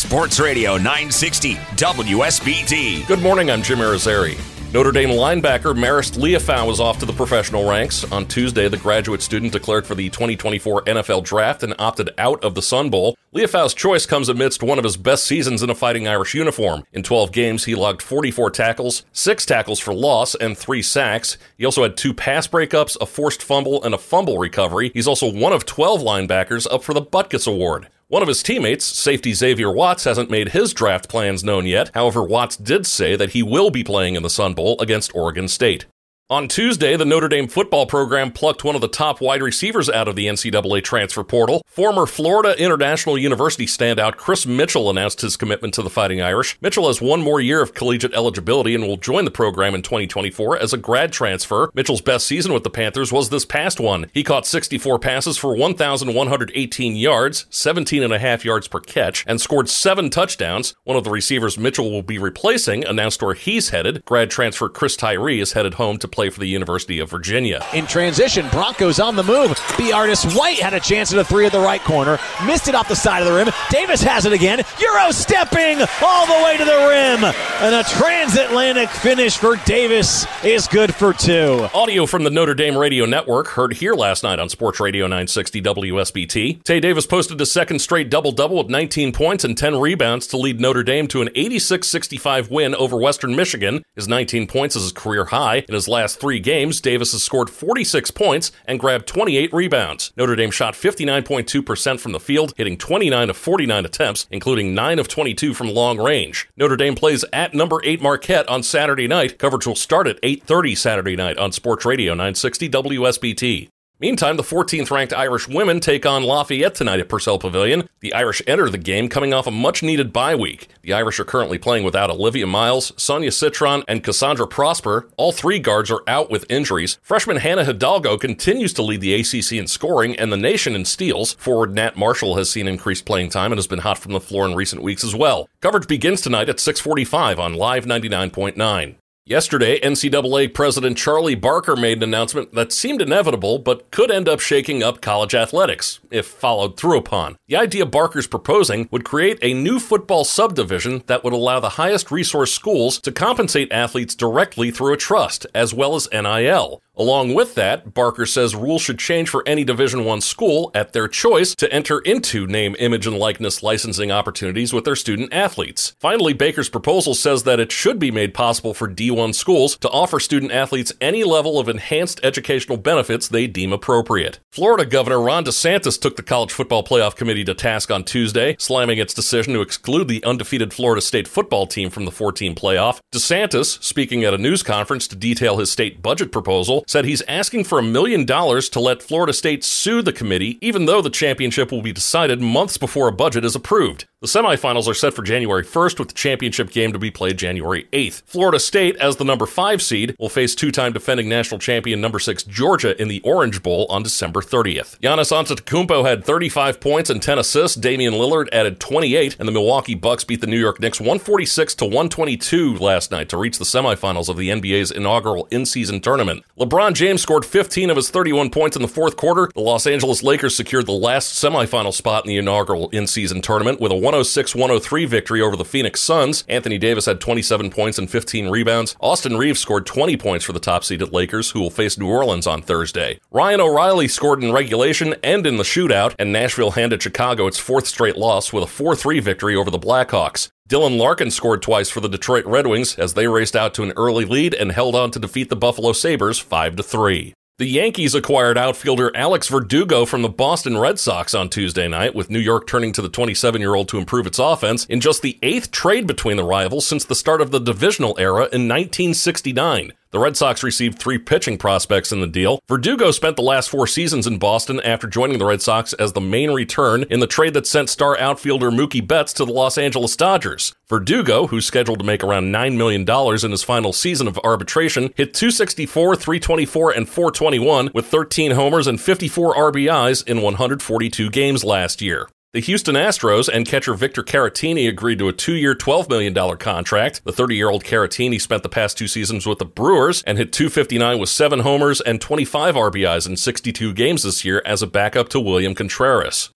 Sports Radio 960 WSBT. Good morning, I'm Jim Irizarry. Notre Dame linebacker Marist Liufau was off to the professional ranks. On Tuesday, the graduate student declared for the 2024 NFL Draft and opted out of the Sun Bowl. Liufau's choice comes amidst one of his best seasons in a Fighting Irish uniform. In 12 games, he logged 44 tackles, 6 tackles for loss, and 3 sacks. He also had 2 pass breakups, a forced fumble, and a fumble recovery. He's also one of 12 linebackers up for the Butkus Award. One of his teammates, safety Xavier Watts, hasn't made his draft plans known yet. However, Watts did say that he will be playing in the Sun Bowl against Oregon State. On Tuesday, the Notre Dame football program plucked one of the top wide receivers out of the NCAA transfer portal. Former Florida International University standout Chris Mitchell announced his commitment to the Fighting Irish. Mitchell has one more year of collegiate eligibility and will join the program in 2024 as a grad transfer. Mitchell's best season with the Panthers was this past one. He caught 64 passes for 1,118 yards, 17 and a half yards per catch, and scored seven touchdowns. One of the receivers Mitchell will be replacing announced where he's headed. Grad transfer Chris Tyree is headed home to play for the University of Virginia. In transition, Broncos on the move. B. Artis White had a chance at a three at the right corner, missed it off the side of the rim. Davis has it again. Euro stepping all the way to the rim. And a transatlantic finish for Davis is good for two. Audio from the Notre Dame Radio Network heard here last night on Sports Radio 960 WSBT. Tae Davis posted a second straight double double with 19 points and 10 rebounds to lead Notre Dame to an 86 65 win over Western Michigan. His 19 points is his career high. In his last last three games, Davis has scored 46 points and grabbed 28 rebounds. Notre Dame shot 59.2% from the field, hitting 29 of 49 attempts, including 9 of 22 from long range. Notre Dame plays at number 8 Marquette on Saturday night. Coverage will start at 8:30 Saturday night on Sports Radio 960 WSBT. Meantime, the 14th ranked Irish women take on Lafayette tonight at Purcell Pavilion. The Irish enter the game coming off a much needed bye week. The Irish are currently playing without Olivia Miles, Sonia Citron, and Cassandra Prosper. All three guards are out with injuries. Freshman Hannah Hidalgo continues to lead the ACC in scoring and the nation in steals. Forward Nat Marshall has seen increased playing time and has been hot from the floor in recent weeks as well. Coverage begins tonight at 645 on Live 99.9. Yesterday, NCAA President Charlie Baker made an announcement that seemed inevitable but could end up shaking up college athletics, if followed through upon. The idea Baker's proposing would create a new football subdivision that would allow the highest resource schools to compensate athletes directly through a trust, as well as NIL. Along with that, Baker says rules should change for any Division 1 school at their choice to enter into name, image and likeness licensing opportunities with their student athletes. Finally, Baker's proposal says that it should be made possible for D1 schools to offer student athletes any level of enhanced educational benefits they deem appropriate. Florida Governor Ron DeSantis took the College Football Playoff Committee to task on Tuesday, slamming its decision to exclude the undefeated Florida State football team from the 14 playoff. DeSantis, speaking at a news conference to detail his state budget proposal, said he's asking for a million dollars to let Florida State sue the committee, even though the championship will be decided months before a budget is approved. The semifinals are set for January 1st, with the championship game to be played January 8th. Florida State, as the number 5 seed, will face two time defending national champion number 6 Georgia in the Orange Bowl on December 30th. Giannis Antetokounmpo had 35 points and 10 assists. Damian Lillard added 28, and the Milwaukee Bucks beat the New York Knicks 146 to 122 last night to reach the semifinals of the NBA's inaugural in-season tournament. LeBron James scored 15 of his 31 points in the fourth quarter. The Los Angeles Lakers secured the last semifinal spot in the inaugural in-season tournament with a 106 103 victory over the Phoenix Suns. Anthony Davis had 27 points and 15 rebounds. Austin Reaves scored 20 points for the top seeded Lakers, who will face New Orleans on Thursday. Ryan O'Reilly scored in regulation and in the shootout, and Nashville handed Chicago its fourth straight loss with a 4 3 victory over the Blackhawks. Dylan Larkin scored twice for the Detroit Red Wings as they raced out to an early lead and held on to defeat the Buffalo Sabres 5 3. The Yankees acquired outfielder Alex Verdugo from the Boston Red Sox on Tuesday night, with New York turning to the 27 year old to improve its offense in just the eighth trade between the rivals since the start of the divisional era in 1969. The Red Sox received three pitching prospects in the deal. Verdugo spent the last four seasons in Boston after joining the Red Sox as the main return in the trade that sent star outfielder Mookie Betts to the Los Angeles Dodgers. Verdugo, who's scheduled to make around $9 million in his final season of arbitration, hit 264, 324, and 421 with 13 homers and 54 RBIs in 142 games last year. The Houston Astros and catcher Victor Caratini agreed to a two year, $12 million contract. The 30 year old Caratini spent the past two seasons with the Brewers and hit 259 with seven homers and 25 RBIs in 62 games this year as a backup to William Contreras.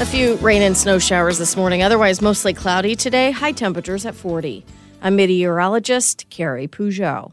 A few rain and snow showers this morning, otherwise mostly cloudy today, high temperatures at 40. I'm meteorologist Carrie Peugeot.